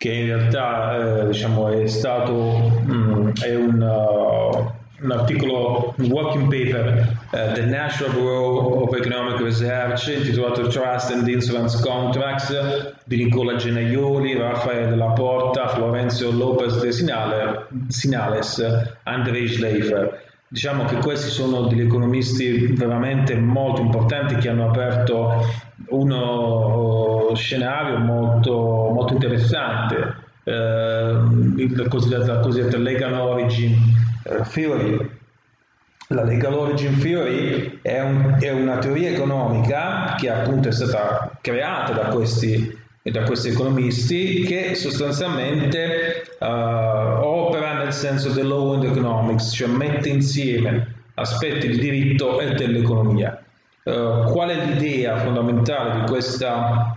che in realtà eh, diciamo, è stato mh, è un, uh, un articolo, un working paper uh, del National Bureau of Economic Research intitolato Trust and Insurance Contracts di Nicola Genaioli, Raffaele Della Porta, Florenzio Lopez de Sinale, Sinales, Andrei Schleifer. Diciamo che questi sono degli economisti veramente molto importanti che hanno aperto uno scenario molto, molto interessante, eh, il cosiddetto, la cosiddetta legal origin eh, theory. La legal origin theory è, un, è, una teoria economica che appunto è stata creata da questi, da questi economisti che sostanzialmente uh, opera nel senso del law and economics, cioè mette insieme aspetti di diritto e dell'economia. Uh, qual è l'idea fondamentale di questa,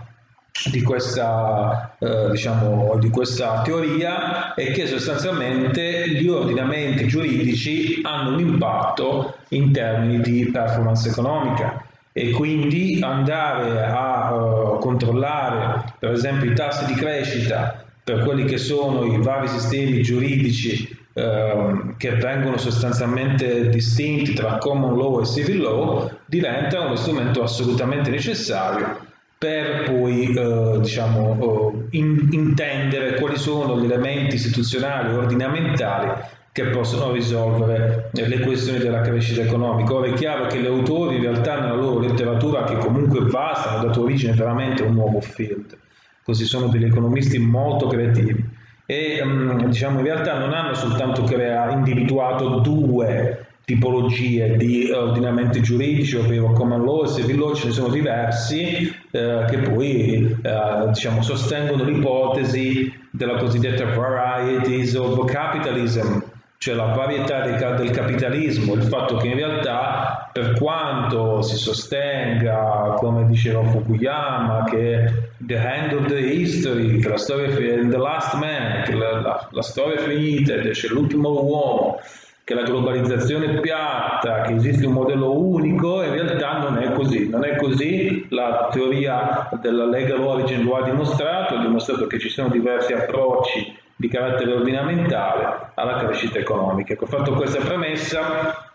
di questa, uh, diciamo, di questa teoria? È che sostanzialmente gli ordinamenti giuridici hanno un impatto in termini di performance economica e quindi andare a uh, controllare per esempio i tassi di crescita per quelli che sono i vari sistemi giuridici eh, che vengono sostanzialmente distinti tra common law e civil law diventa uno strumento assolutamente necessario per poi eh, diciamo, eh, in, intendere quali sono gli elementi istituzionali ordinamentali che possono risolvere le questioni della crescita economica. Ora è chiaro che gli autori in realtà nella loro letteratura, che comunque è vasta, hanno dato origine veramente a un nuovo field. Così sono degli economisti molto creativi. E um, diciamo in realtà non hanno soltanto crea- individuato due tipologie di ordinamenti giuridici, ovvero common law e civil law, ce ne sono diversi eh, che poi eh, diciamo, sostengono l'ipotesi della cosiddetta varieties of capitalism, cioè la varietà del capitalismo, il fatto che in realtà per quanto si sostenga, come diceva Fukuyama, che the end of the history, che la storia è the last man, che la, la, la storia è finita, c'è l'ultimo uomo, che la globalizzazione è piatta, che esiste un modello unico, in realtà non è così, non è così, la teoria della legal origin lo ha dimostrato, ha dimostrato che ci sono diversi approcci di carattere ordinamentale alla crescita economica. Ecco, fatto questa premessa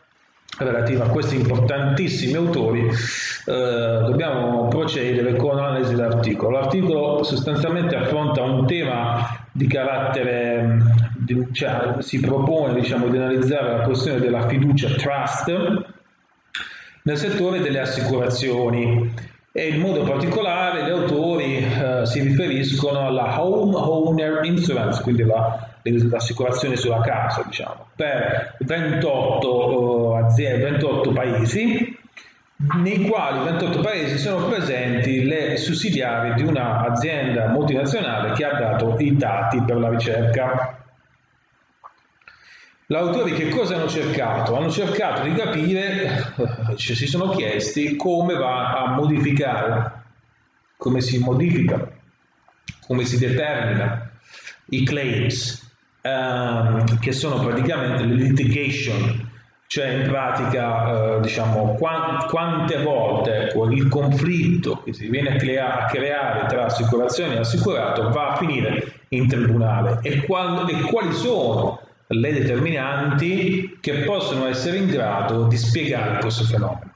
relativa a questi importantissimi autori, eh, dobbiamo procedere con l'analisi dell'articolo. L'articolo sostanzialmente affronta un tema di carattere, di, cioè, si propone diciamo, di analizzare la questione della fiducia trust nel settore delle assicurazioni e in modo particolare gli autori eh, si riferiscono alla home owner insurance, quindi la, l'assicurazione sulla casa, diciamo, per 28, uh, aziende, 28 paesi, nei quali 28 paesi sono presenti le sussidiarie di un'azienda multinazionale che ha dato i dati per la ricerca. L'autori che cosa hanno cercato? Hanno cercato di capire, cioè si sono chiesti come va a modificare come si modifica, come si determina i claims, ehm, che sono praticamente le litigation, cioè in pratica eh, diciamo qua, quante volte il conflitto che si viene a, crea- a, creare tra assicurazione e assicurato va a finire in tribunale e, qual- e quali sono le determinanti che possono essere in grado di spiegare questo fenomeno.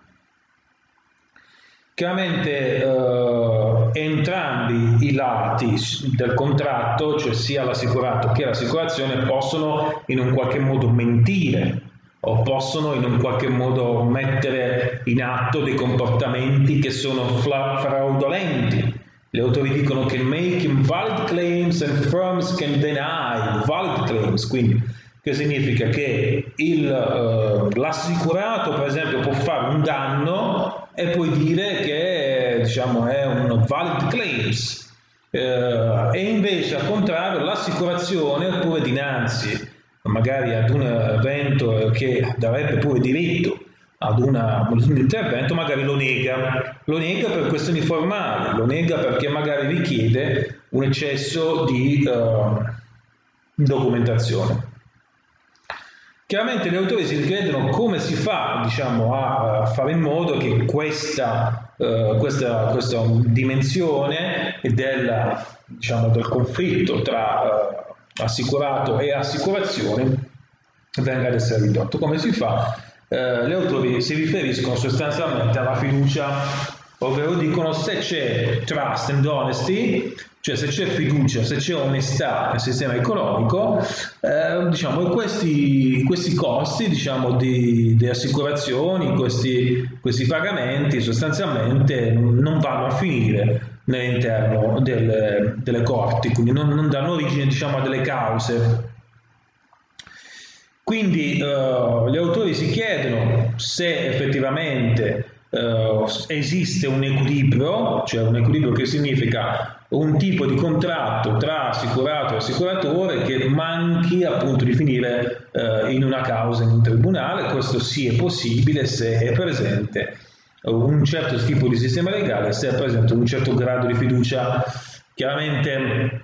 Chiaramente eh, entrambi i lati del contratto, cioè sia l'assicurato che l'assicurazione, possono in un qualche modo mentire o possono in un qualche modo mettere in atto dei comportamenti che sono fraudolenti. Le autori dicono che making valid claims and firms can deny valid claims, quindi che significa che il, uh, l'assicurato per esempio può fare un danno e poi dire che diciamo, è un valid claims uh, e invece al contrario l'assicurazione pure dinanzi magari ad un evento che darebbe pure diritto ad un intervento magari lo nega, lo nega per questioni formali, lo nega perché magari richiede un eccesso di uh, documentazione. Chiaramente gli autori si chiedono come si fa diciamo, a, fare in modo che questa, uh, questa, questa dimensione della, diciamo, del conflitto tra uh, assicurato e assicurazione venga ad essere ridotto. Come si fa? Uh, gli autori si riferiscono sostanzialmente alla fiducia, ovvero dicono se c'è trust and honesty, cioè se c'è fiducia, se c'è onestà nel sistema economico, eh, diciamo, questi, questi costi diciamo, di, di, assicurazioni, questi, questi pagamenti sostanzialmente non vanno a finire all'interno delle, delle corti, quindi non, non danno origine diciamo, a delle cause. Quindi eh, gli autori si chiedono se effettivamente eh, esiste un equilibrio, cioè un equilibrio che significa un tipo di contratto tra assicurato e assicuratore che manchi appunto di finire eh, in una causa in un tribunale, questo sì è possibile se è presente un certo tipo di sistema legale, se è presente un certo grado di fiducia. Chiaramente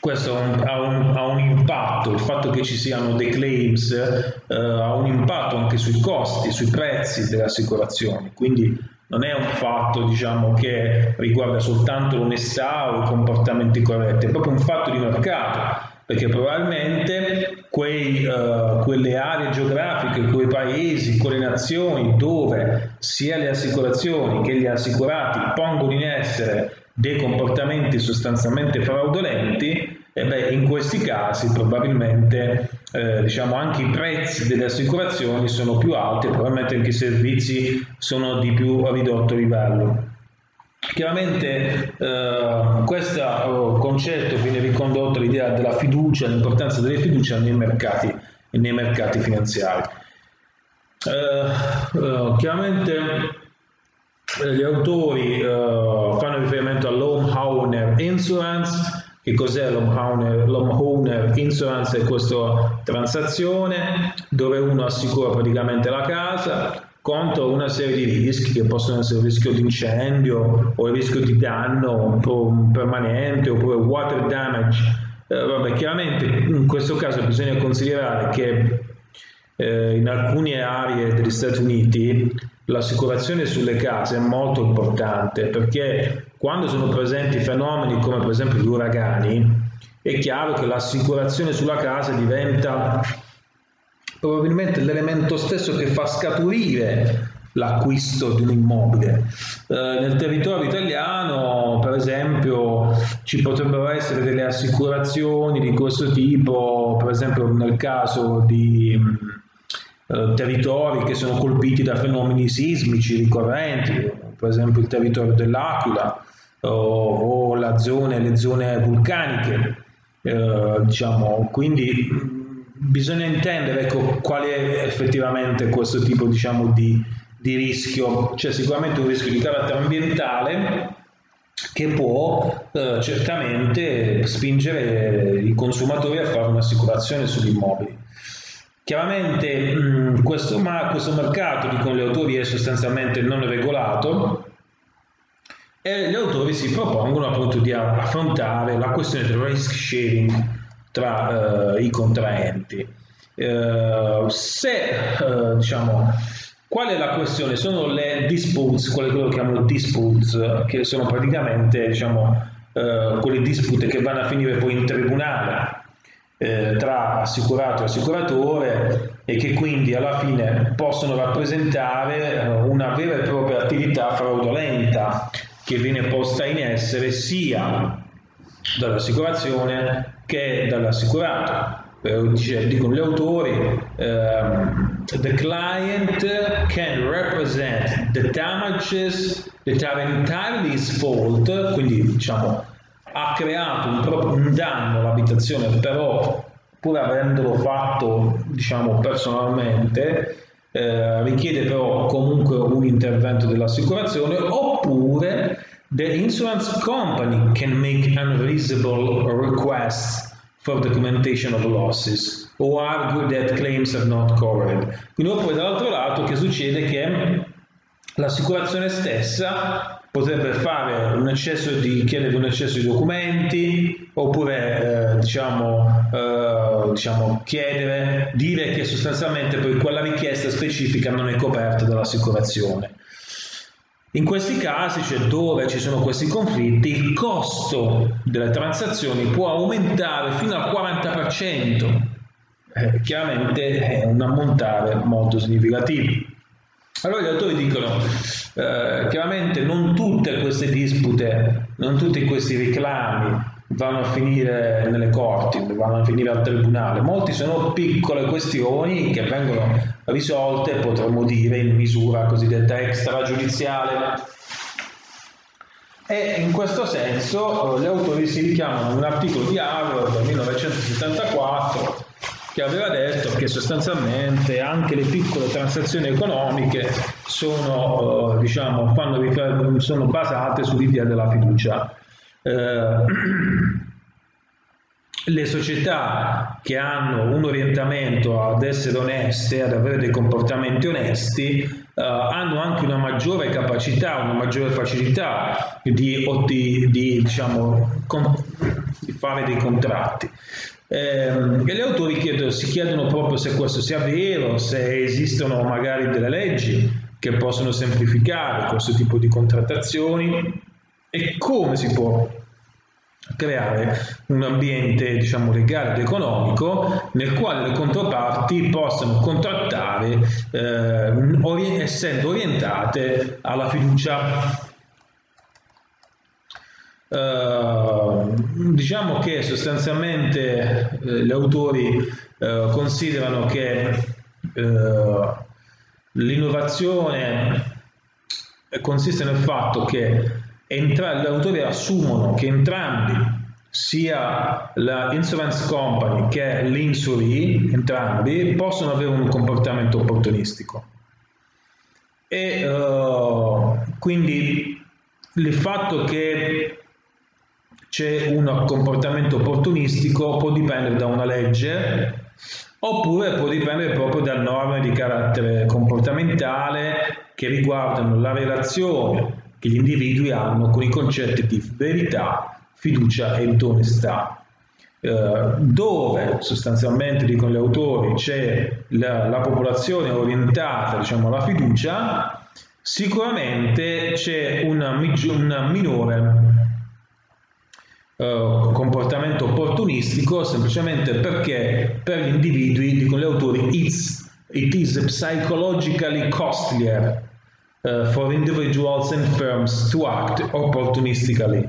questo ha un, ha un, impatto, il fatto che ci siano dei claims eh, ha un impatto anche sui costi, sui prezzi delle assicurazioni, quindi non è un fatto diciamo, che riguarda soltanto l'onestà o i comportamenti corretti, è proprio un fatto di mercato, perché probabilmente quei, uh, quelle aree geografiche, quei paesi, quelle nazioni dove sia le assicurazioni che gli assicurati pongono in essere dei comportamenti sostanzialmente fraudolenti, beh, in questi casi probabilmente eh, diciamo anche i prezzi delle assicurazioni sono più alti e probabilmente anche i servizi sono di più ridotto livello. Chiaramente eh, questo oh, concetto viene ricondotto all'idea della fiducia, l'importanza della fiducia nei mercati, nei mercati finanziari. Eh, eh chiaramente eh, gli autori eh, fanno riferimento all'home owner insurance che cos'è l'homeowner insurance? È questa transazione dove uno assicura praticamente la casa contro una serie di rischi che possono essere il rischio di incendio o il rischio di danno permanente oppure water damage. Eh, vabbè, chiaramente in questo caso bisogna considerare che eh, in alcune aree degli Stati Uniti l'assicurazione sulle case è molto importante perché quando sono presenti fenomeni come per esempio gli uragani, è chiaro che l'assicurazione sulla casa diventa probabilmente l'elemento stesso che fa scaturire l'acquisto di un immobile. Eh, nel territorio italiano, per esempio, ci potrebbero essere delle assicurazioni di questo tipo, per esempio nel caso di eh, territori che sono colpiti da fenomeni sismici ricorrenti, per esempio il territorio dell'Aquila o, o zone, le zone vulcaniche. Eh, diciamo, quindi bisogna intendere ecco, qual è effettivamente questo tipo diciamo, di, di rischio, c'è sicuramente un rischio di carattere ambientale che può eh, certamente spingere i consumatori a fare un'assicurazione sugli immobili. Chiaramente mh, questo, ma, questo mercato, dicono gli autori, è sostanzialmente non regolato, e gli autori si propongono appunto di affrontare la questione del risk sharing tra uh, i contraenti. Uh, se uh, diciamo Qual è la questione? Sono le disputes, quelle che loro chiamano disputes, che sono praticamente diciamo, eh, quelle dispute che vanno a finire poi in tribunale eh, tra assicurato e assicuratore e che quindi alla fine possono rappresentare eh, una vera e propria attività fraudolenta che viene posta in essere sia dall'assicurazione che dall'assicurato. Eh, dicono gli autori, um, the client can represent the damages that are entirely his fault, quindi diciamo ha creato un, un danno all'abitazione, però pur avendolo fatto diciamo personalmente, eh, richiede però comunque un intervento dell'assicurazione oppure the insurance company can make unreasonable requests for documentation of losses o argue that claims are not covered. Quindi poi dall'altro lato che succede che l'assicurazione stessa potrebbe fare un eccesso di chiedere un eccesso di documenti oppure eh, diciamo, eh, diciamo chiedere dire che sostanzialmente poi quella richiesta specifica non è coperta dall'assicurazione in questi casi, cioè dove ci sono questi conflitti, il costo delle transazioni può aumentare fino al 40%, eh, chiaramente è un ammontare molto significativo. Allora gli autori dicono, eh, chiaramente non tutte queste dispute, non tutti questi reclami vanno a finire nelle corti, vanno a finire al tribunale. Molti sono piccole questioni che vengono risolte, potremmo dire, in misura cosiddetta extragiudiziale. E in questo senso eh, gli autori si richiamano a un articolo di Harvard del 1974 che aveva detto che sostanzialmente anche le piccole transazioni economiche sono, eh, diciamo, fanno, sono basate sull'idea della fiducia eh, le società che hanno un orientamento ad essere oneste, ad avere dei comportamenti onesti, eh, hanno anche una maggiore capacità, una maggiore facilità di, di, di, diciamo, con, di fare dei contratti. Eh, e gli autori chiedono, si chiedono proprio se questo sia vero, se esistono magari delle leggi che possono semplificare questo tipo di contrattazioni e come si può creare un ambiente diciamo legale ed economico nel quale le controparti possano contrattare eh, ori- essendo orientate alla fiducia Uh, diciamo che sostanzialmente eh, gli autori uh, considerano che uh, l'innovazione consiste nel fatto che entra- gli autori assumono che entrambi, sia la insurance company che l'insuree, entrambi possono avere un comportamento opportunistico. E uh, quindi il fatto che c'è un comportamento opportunistico può dipendere da una legge oppure può dipendere proprio da norme di carattere comportamentale che riguardano la relazione che gli individui hanno con i concetti di verità, fiducia ed onestà. Eh, dove sostanzialmente, dicono gli autori, c'è la, la popolazione orientata diciamo, alla fiducia, sicuramente c'è una, un minore Uh, comportamento opportunistico semplicemente perché per gli individui, dicono gli autori, it is psychologically costlier uh, for individuals and firms to act opportunistically.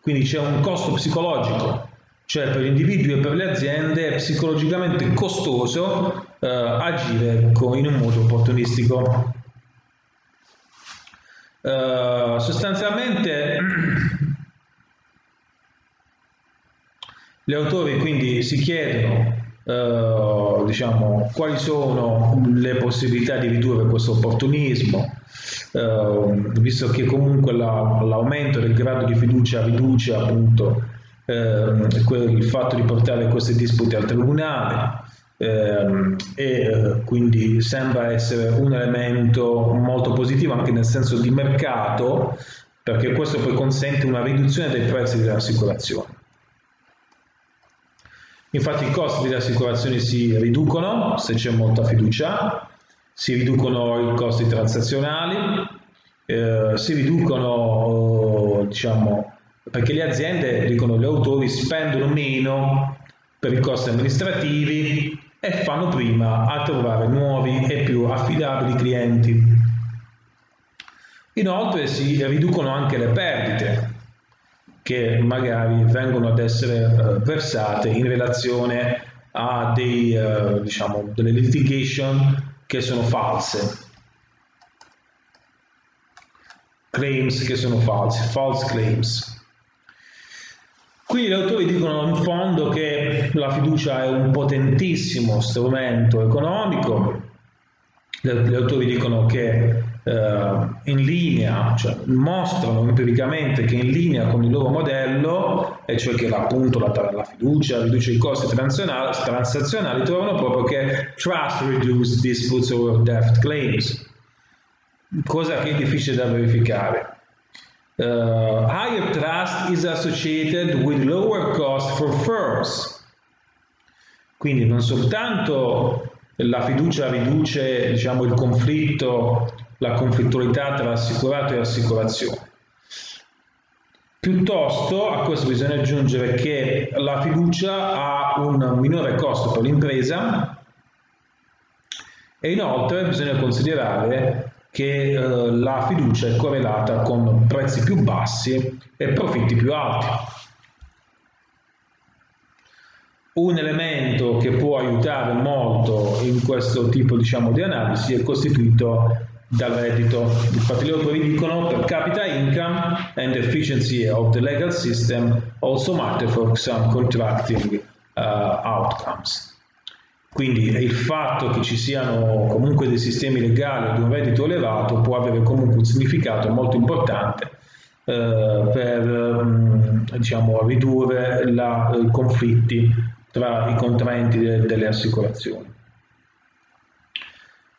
Quindi c'è un costo psicologico, cioè per gli individui e per le aziende è psicologicamente costoso uh, agire con, in un modo opportunistico. Uh, sostanzialmente gli autori quindi si chiedono Uh, diciamo, quali sono le possibilità di ridurre questo opportunismo, uh, visto che comunque la, l'aumento del grado di fiducia riduce appunto uh, il fatto di portare queste dispute al tribunale e quindi sembra essere un elemento molto positivo anche nel senso di mercato perché questo poi consente una riduzione dei prezzi delle assicurazioni. Infatti i costi delle assicurazioni si riducono se c'è molta fiducia, si riducono i costi transazionali, eh, si riducono, diciamo, perché le aziende, dicono gli autori, spendono meno per i costi amministrativi e fanno prima a trovare nuovi e più affidabili clienti. Inoltre si riducono anche le perdite che magari vengono ad essere uh, versate in relazione a dei, uh, diciamo, delle litigation che sono false, claims che sono false, false claims. Quindi gli autori dicono in fondo che la fiducia è un potentissimo strumento economico, gli autori dicono che eh, in linea, cioè mostrano empiricamente che in linea con il loro modello, e cioè che appunto la, la fiducia riduce i costi transazionali, trovano proprio che trust reduce disputes over debt claims, cosa che è difficile da verificare. Uh, higher trust is associated with lower cost for firms. Quindi non soltanto la fiducia riduce diciamo, il conflitto, la conflittualità tra assicurato e assicurazione. Piuttosto a questo bisogna aggiungere che la fiducia ha un minore costo per l'impresa e inoltre bisogna considerare che eh, la fiducia è correlata con prezzi più bassi e profitti più alti. Un elemento che può aiutare molto in questo tipo diciamo, di analisi è costituito dal reddito. Infatti gli autori dicono per capita income and efficiency of the legal system also matter for some contracting uh, outcomes. Quindi il fatto che ci siano comunque dei sistemi legali di un reddito elevato può avere comunque un significato molto importante eh, per mm, diciamo, ridurre i conflitti tra i contraenti de, delle assicurazioni.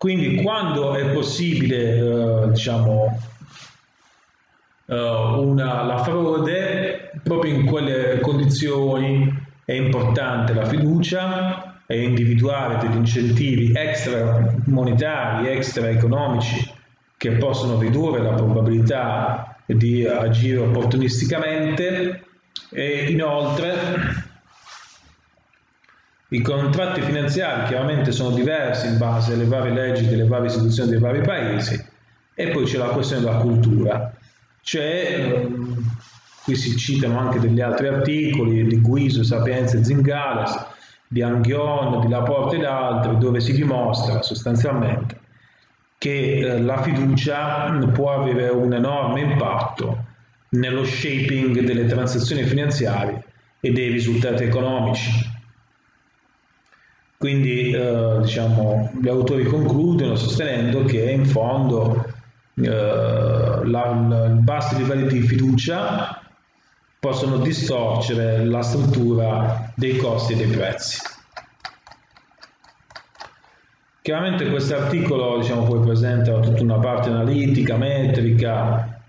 Quindi quando è possibile eh, diciamo, eh, una, la frode, proprio in quelle condizioni è importante la fiducia e individuare degli incentivi extra monetari, extra economici che possono ridurre la probabilità di agire opportunisticamente. E inoltre i contratti finanziari chiaramente sono diversi in base alle varie leggi delle varie istituzioni dei vari paesi e poi c'è la questione della cultura. C'è, ehm, qui si citano anche degli altri articoli di Guiso, Sapienza e Zingales, di Anghion, di Laporte ed altri, dove si dimostra sostanzialmente che eh, la fiducia può avere un enorme impatto nello shaping delle transazioni finanziarie e dei risultati economici. Quindi eh, diciamo, gli autori concludono sostenendo che in fondo eh, i bassi livelli di fiducia possono distorcere la struttura dei costi e dei prezzi. Chiaramente questo articolo diciamo, poi presenta tutta una parte analitica, metrica,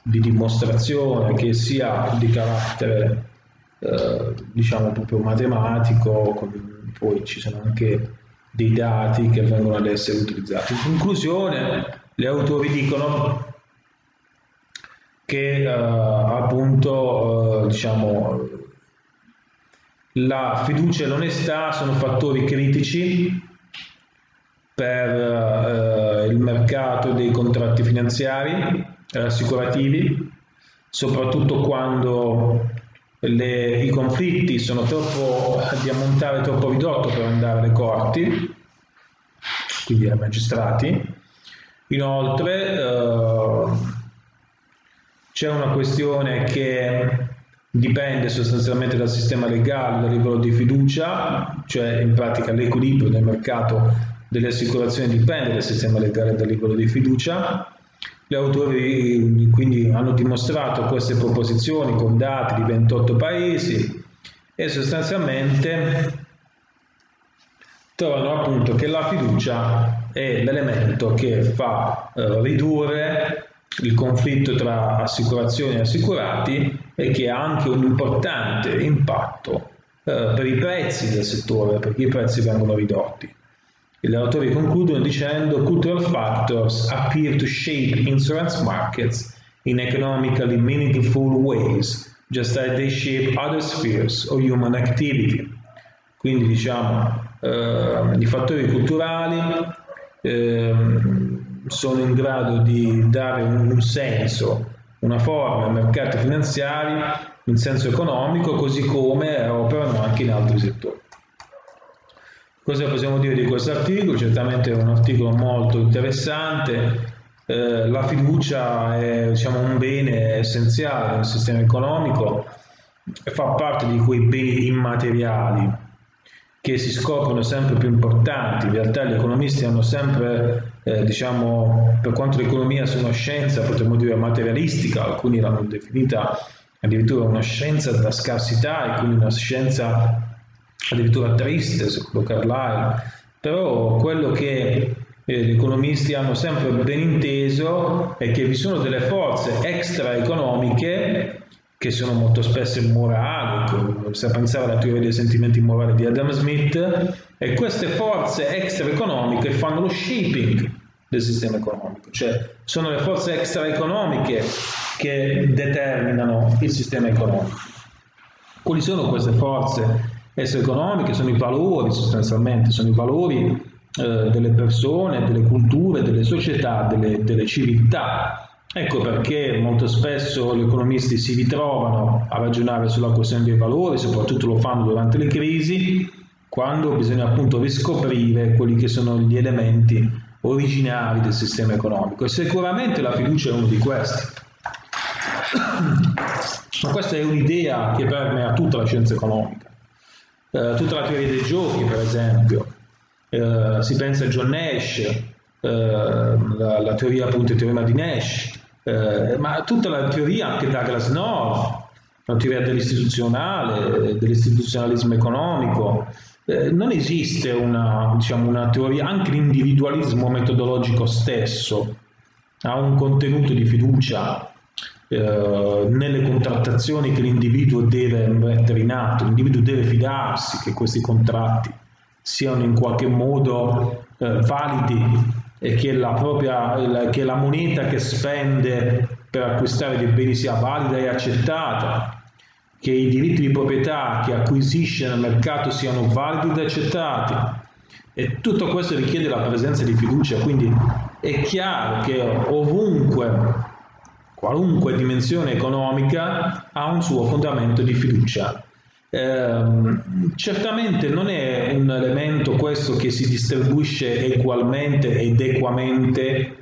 di dimostrazione che sia di carattere eh, diciamo proprio matematico, poi ci sono anche dei dati che vengono ad essere utilizzati. In conclusione, gli autori dicono che eh, appunto eh, diciamo la fiducia e l'onestà sono fattori critici per eh, il mercato dei contratti finanziari assicurativi, soprattutto quando le, i conflitti sono troppo di ammontare troppo ridotto per andare alle corti, quindi ai magistrati. Inoltre eh, c'è una questione che dipende sostanzialmente dal sistema legale, dal livello di fiducia, cioè in pratica l'equilibrio del mercato delle assicurazioni dipende dal sistema legale e dal livello di fiducia gli autori quindi hanno dimostrato queste proposizioni con dati di 28 paesi e sostanzialmente trovano appunto che la fiducia è l'elemento che fa eh, ridurre il conflitto tra assicurazioni e assicurati e che ha anche un importante impatto eh, per i prezzi del settore, perché i prezzi vengono ridotti. I autori concludono dicendo cultural factors appear to shape insurance markets in economically meaningful ways, just as they shape other spheres of human activity. Quindi diciamo eh, i fattori culturali eh, sono in grado di dare un, un senso, una forma ai mercati finanziari in senso economico, così come operano anche in altri settori. Cosa possiamo dire di questo articolo? Certamente è un articolo molto interessante. Eh, la fiducia è diciamo, un bene essenziale nel sistema economico e fa parte di quei beni immateriali che si scoprono sempre più importanti. In realtà gli economisti hanno sempre, eh, diciamo, per quanto l'economia sia una scienza, potremmo dire materialistica, alcuni l'hanno definita addirittura una scienza della scarsità e quindi una scienza addirittura triste, secondo Carlyle, però quello che eh, gli economisti hanno sempre ben inteso è che vi sono delle forze extraeconomiche che sono molto spesso morali, se pensare alla teoria dei sentimenti morali di Adam Smith, e queste forze extraeconomiche fanno lo shaping del sistema economico, cioè sono le forze extraeconomiche che determinano il sistema economico. Quali sono queste forze extraeconomiche? Sono i valori sostanzialmente, sono i valori eh, delle persone, delle culture, delle società, delle, delle civiltà Ecco perché molto spesso gli economisti si ritrovano a ragionare sulla questione dei valori, soprattutto lo fanno durante le crisi, quando bisogna appunto riscoprire quelli che sono gli elementi originali del sistema economico e sicuramente la fiducia è uno di questi. Ma questa è un'idea che permea tutta la scienza economica, eh, tutta la teoria dei giochi per esempio, eh, si pensa a John Nash, eh, la, la, teoria appunto il teorema di Nash, eh, ma tutta la teoria anche Douglas North, la teoria dell'istituzionale, dell'istituzionalismo economico, eh, non esiste una, diciamo, una teoria, anche l'individualismo metodologico stesso ha un contenuto di fiducia eh, nelle contrattazioni che l'individuo deve mettere in atto, l'individuo deve fidarsi che questi contratti siano in qualche modo eh, validi e che la, propria, che la moneta che spende per acquistare dei beni sia valida e accettata, che i diritti di proprietà che acquisisce nel mercato siano validi ed accettati. E tutto questo richiede la presenza di fiducia, quindi è chiaro che ovunque, qualunque dimensione economica ha un suo fondamento di fiducia. Eh, certamente non è un elemento questo che si distribuisce ugualmente ed equamente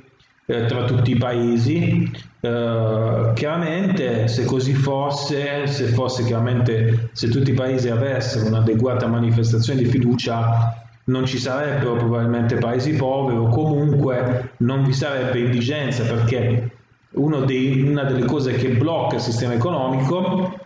eh, tra tutti i paesi. Eh, chiaramente se così fosse, se fosse chiaramente se tutti i paesi avessero un'adeguata manifestazione di fiducia, non ci sarebbero probabilmente paesi poveri o comunque non vi sarebbe indigenza perché dei, una delle cose che blocca il sistema economico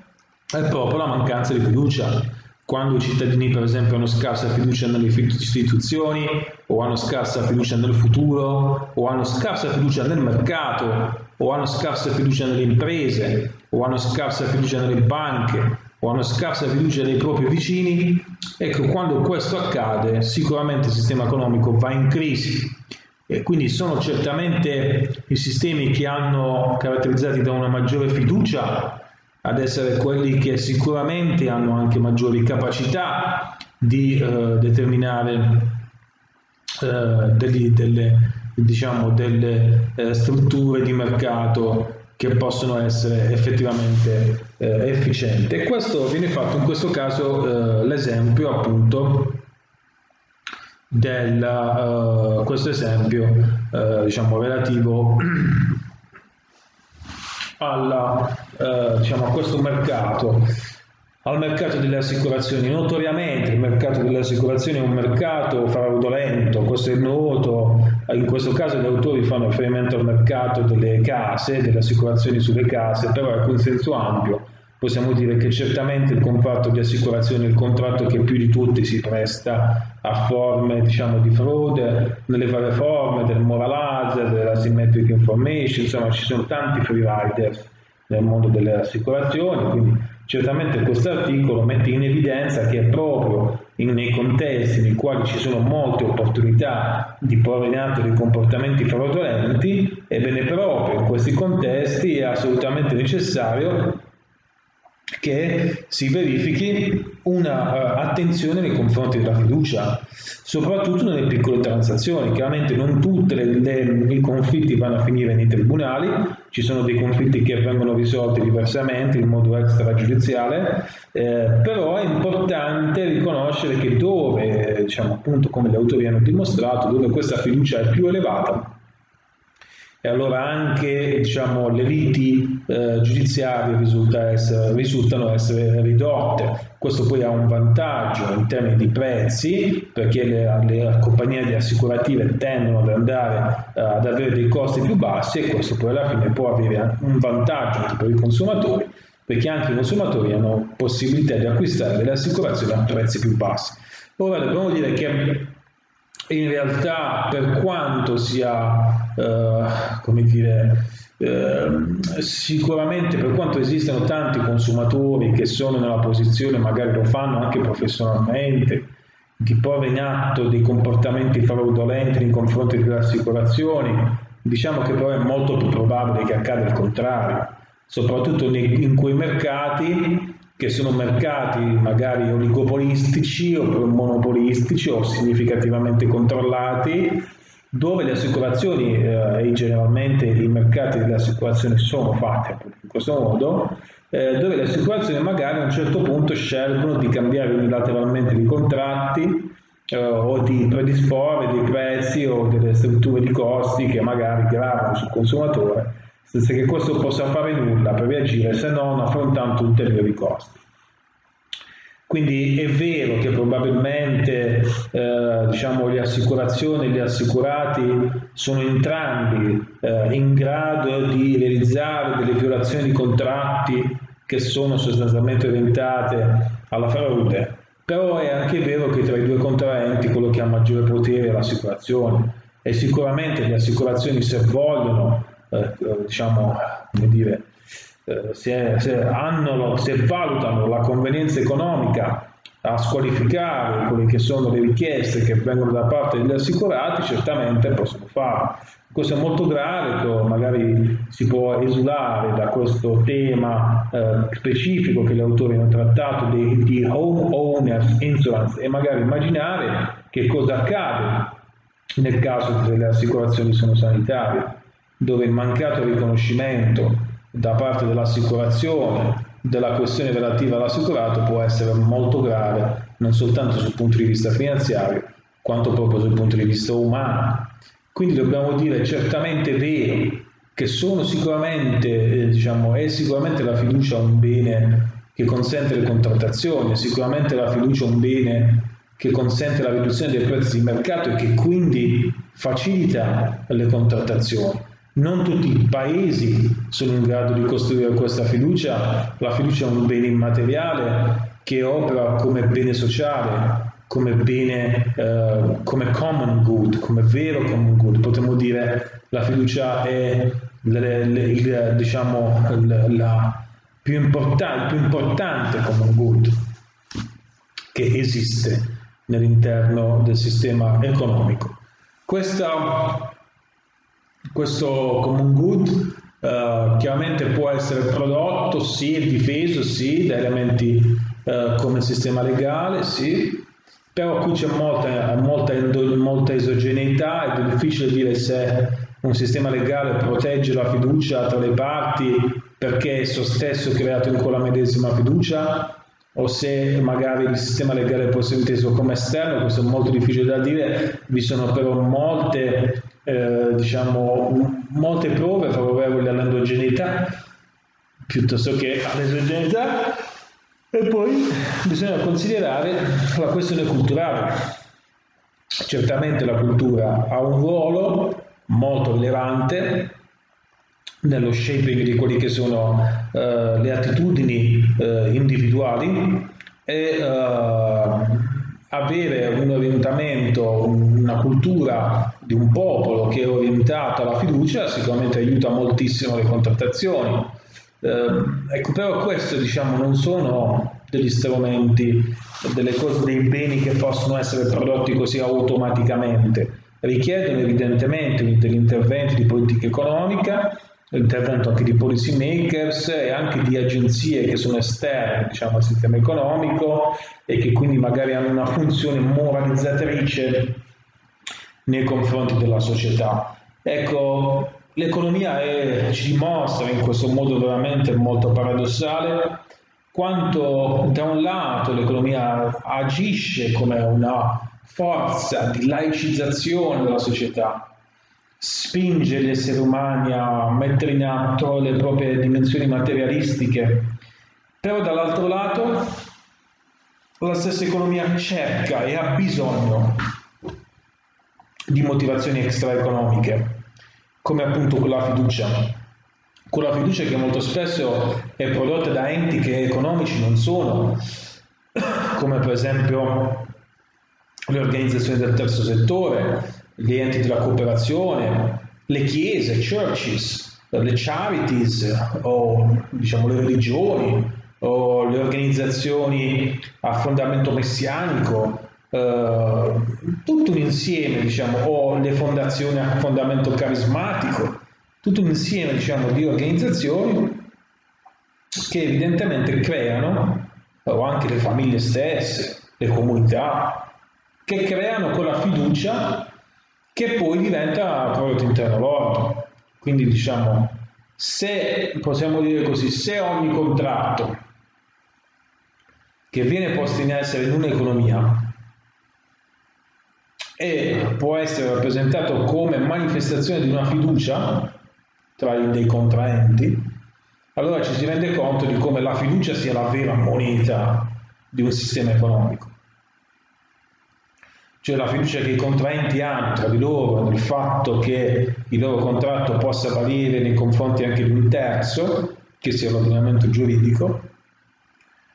è proprio la mancanza di fiducia. Quando i cittadini, per esempio, hanno scarsa fiducia nelle istituzioni, o hanno scarsa fiducia nel futuro, o hanno scarsa fiducia nel mercato, o hanno scarsa fiducia nelle imprese, o hanno scarsa fiducia nelle banche, o hanno scarsa fiducia nei propri vicini, ecco, quando questo accade, sicuramente il sistema economico va in crisi. E quindi sono certamente i sistemi che hanno caratterizzati da una maggiore fiducia ad essere quelli che sicuramente hanno anche maggiori capacità di eh, determinare eh, degli, delle, diciamo, delle eh, strutture di mercato che possono essere effettivamente eh, efficienti. E questo viene fatto in questo caso eh, l'esempio appunto del uh, questo esempio uh, diciamo relativo alla, eh, diciamo, a questo mercato, al mercato delle assicurazioni. Notoriamente il mercato delle assicurazioni è un mercato fraudolento, questo è noto, in questo caso gli autori fanno riferimento al mercato delle case, delle assicurazioni sulle case, però è in senso ampio possiamo dire che certamente il contratto di assicurazione è il contratto che più di tutti si presta a forme diciamo, di frode, nelle varie forme del moral hazard, della symmetric information, insomma ci sono tanti free riders nel mondo delle assicurazioni, quindi certamente questo articolo mette in evidenza che proprio in, nei contesti nei quali ci sono molte opportunità di porre in atto dei comportamenti fraudolenti, ebbene proprio in questi contesti è assolutamente necessario che si verifichi una uh, attenzione nei confronti della fiducia, soprattutto nelle piccole transazioni. Chiaramente non tutti i conflitti vanno a finire nei tribunali, ci sono dei conflitti che vengono risolti diversamente in modo extragiudiziale, eh, però è importante riconoscere che dove, diciamo appunto come gli autori hanno dimostrato, dove questa fiducia è più elevata, e allora anche diciamo, le liti eh, giudiziarie risulta essere, risultano essere ridotte. Questo poi ha un vantaggio in termini di prezzi perché le, le compagnie assicurative tendono ad andare eh, ad avere dei costi più bassi e questo poi alla fine può avere un vantaggio per i consumatori perché anche i consumatori hanno possibilità di acquistare delle assicurazioni a prezzi più bassi. Ora dobbiamo dire che in realtà per quanto sia, come dire, eh, sicuramente per quanto esistano tanti consumatori che sono nella posizione, magari lo fanno anche professionalmente, di porre in atto dei comportamenti fraudolenti nei confronti delle assicurazioni, diciamo che però è molto più probabile che accada il contrario, soprattutto in quei mercati che sono mercati magari oligopolistici o monopolistici o significativamente controllati, dove le assicurazioni eh, e generalmente i mercati delle assicurazioni sono fatti in questo modo, eh, dove le assicurazioni magari a un certo punto scelgono di cambiare unilateralmente i contratti eh, o di predisporre dei prezzi o delle strutture di costi che magari gravano sul consumatore senza che questo possa fare nulla per reagire se non affrontando ulteriori costi. Quindi è vero che probabilmente eh, diciamo, le assicurazioni e gli assicurati sono entrambi eh, in grado di realizzare delle violazioni di contratti che sono sostanzialmente orientate alla frode, però è anche vero che tra i due contraenti quello che ha maggiore potere è l'assicurazione. E sicuramente le assicurazioni se vogliono eh, diciamo, come dire, eh, se, se, hanno, se valutano la convenienza economica a squalificare quelle che sono le richieste che vengono da parte degli assicurati, certamente possono farlo. Questo è molto grave, magari si può esulare da questo tema eh, specifico che gli autori hanno trattato di, di home insurance e magari immaginare che cosa accade nel caso delle assicurazioni sono sanitarie dove il mancato riconoscimento da parte dell'assicurazione della questione relativa all'assicurato può essere molto grave, non soltanto sul punto di vista finanziario, quanto proprio sul punto di vista umano. Quindi dobbiamo dire certamente vero che sono sicuramente, eh, diciamo, è sicuramente la fiducia un bene che consente le contrattazioni, è sicuramente la fiducia un bene che consente la riduzione dei prezzi di mercato e che quindi facilita le contrattazioni non tutti i paesi sono in grado di costruire questa fiducia, la fiducia è un bene immateriale che opera come bene sociale, come bene, eh, come common good, come vero common good. Potremmo dire la fiducia è le, le, il, diciamo, la, più importante, il più importante common good che esiste nell'interno del sistema economico. Questa questo common good uh, chiaramente può essere prodotto sì e difeso sì da elementi uh, come il sistema legale sì però qui c'è molta, molta, molta esogeneità ed è difficile dire se un sistema legale protegge la fiducia tra le parti perché è esso stesso creato in quella medesima fiducia o se magari il sistema legale può essere inteso come esterno, questo è molto difficile da dire, vi sono però molte eh, diciamo, molte prove favorevoli all'endogeneità piuttosto che all'esogeneità e poi bisogna considerare la questione culturale. Certamente la cultura ha un ruolo molto rilevante nello shaping di quelli che sono eh, le attitudini eh, individuali e eh, avere un orientamento, una cultura di un popolo che è orientato alla fiducia sicuramente aiuta moltissimo le contrattazioni. Eh, ecco, però questo diciamo non sono degli strumenti, cose, dei beni che possono essere prodotti così automaticamente, richiedono evidentemente degli interventi di politica economica l'intervento anche di policy makers e anche di agenzie che sono esterne diciamo, al sistema economico e che quindi magari hanno una funzione moralizzatrice nei confronti della società. Ecco, l'economia è, ci dimostra in questo modo veramente molto paradossale quanto da un lato l'economia agisce come una forza di laicizzazione della società, spinge gli esseri umani a mettere in atto le proprie dimensioni materialistiche, però dall'altro lato la stessa economia cerca e ha bisogno di motivazioni extraeconomiche, come appunto quella fiducia. Quella fiducia che molto spesso è prodotta da enti che economici non sono, come per esempio le organizzazioni del terzo settore, gli enti della cooperazione, le chiese, churches, le charities o diciamo le religioni o le organizzazioni a fondamento messianico, eh, tutto un insieme, diciamo, o le fondazioni a fondamento carismatico, tutto un insieme diciamo, di organizzazioni che evidentemente creano, o anche le famiglie stesse, le comunità, che creano quella fiducia che poi diventa prodotto interno lordo. Quindi diciamo, se possiamo dire così, se ogni contratto che viene posto in essere in un'economia e può essere rappresentato come manifestazione di una fiducia tra dei contraenti, allora ci si rende conto di come la fiducia sia la vera moneta di un sistema economico cioè la fiducia che i contraenti hanno tra di loro nel fatto che il loro contratto possa valere nei confronti anche di un terzo, che sia l'ordinamento giuridico,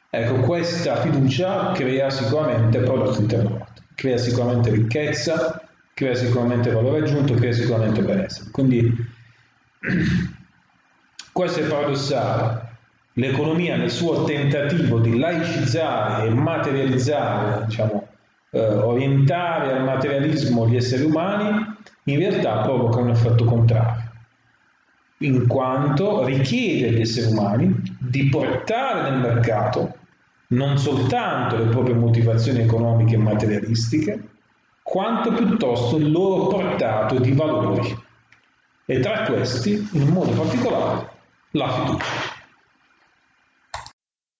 ecco, questa fiducia crea sicuramente prodotto interno crea sicuramente ricchezza, crea sicuramente valore aggiunto, crea sicuramente benessere. Quindi questo è paradossale. L'economia nel suo tentativo di laicizzare e materializzare diciamo, eh, orientare al materialismo gli esseri umani, in realtà provoca un effetto contrario, in quanto richiede agli esseri umani di portare nel mercato non soltanto le proprie motivazioni economiche e materialistiche, quanto piuttosto il loro portato di valori, e tra questi, in modo particolare, la fiducia.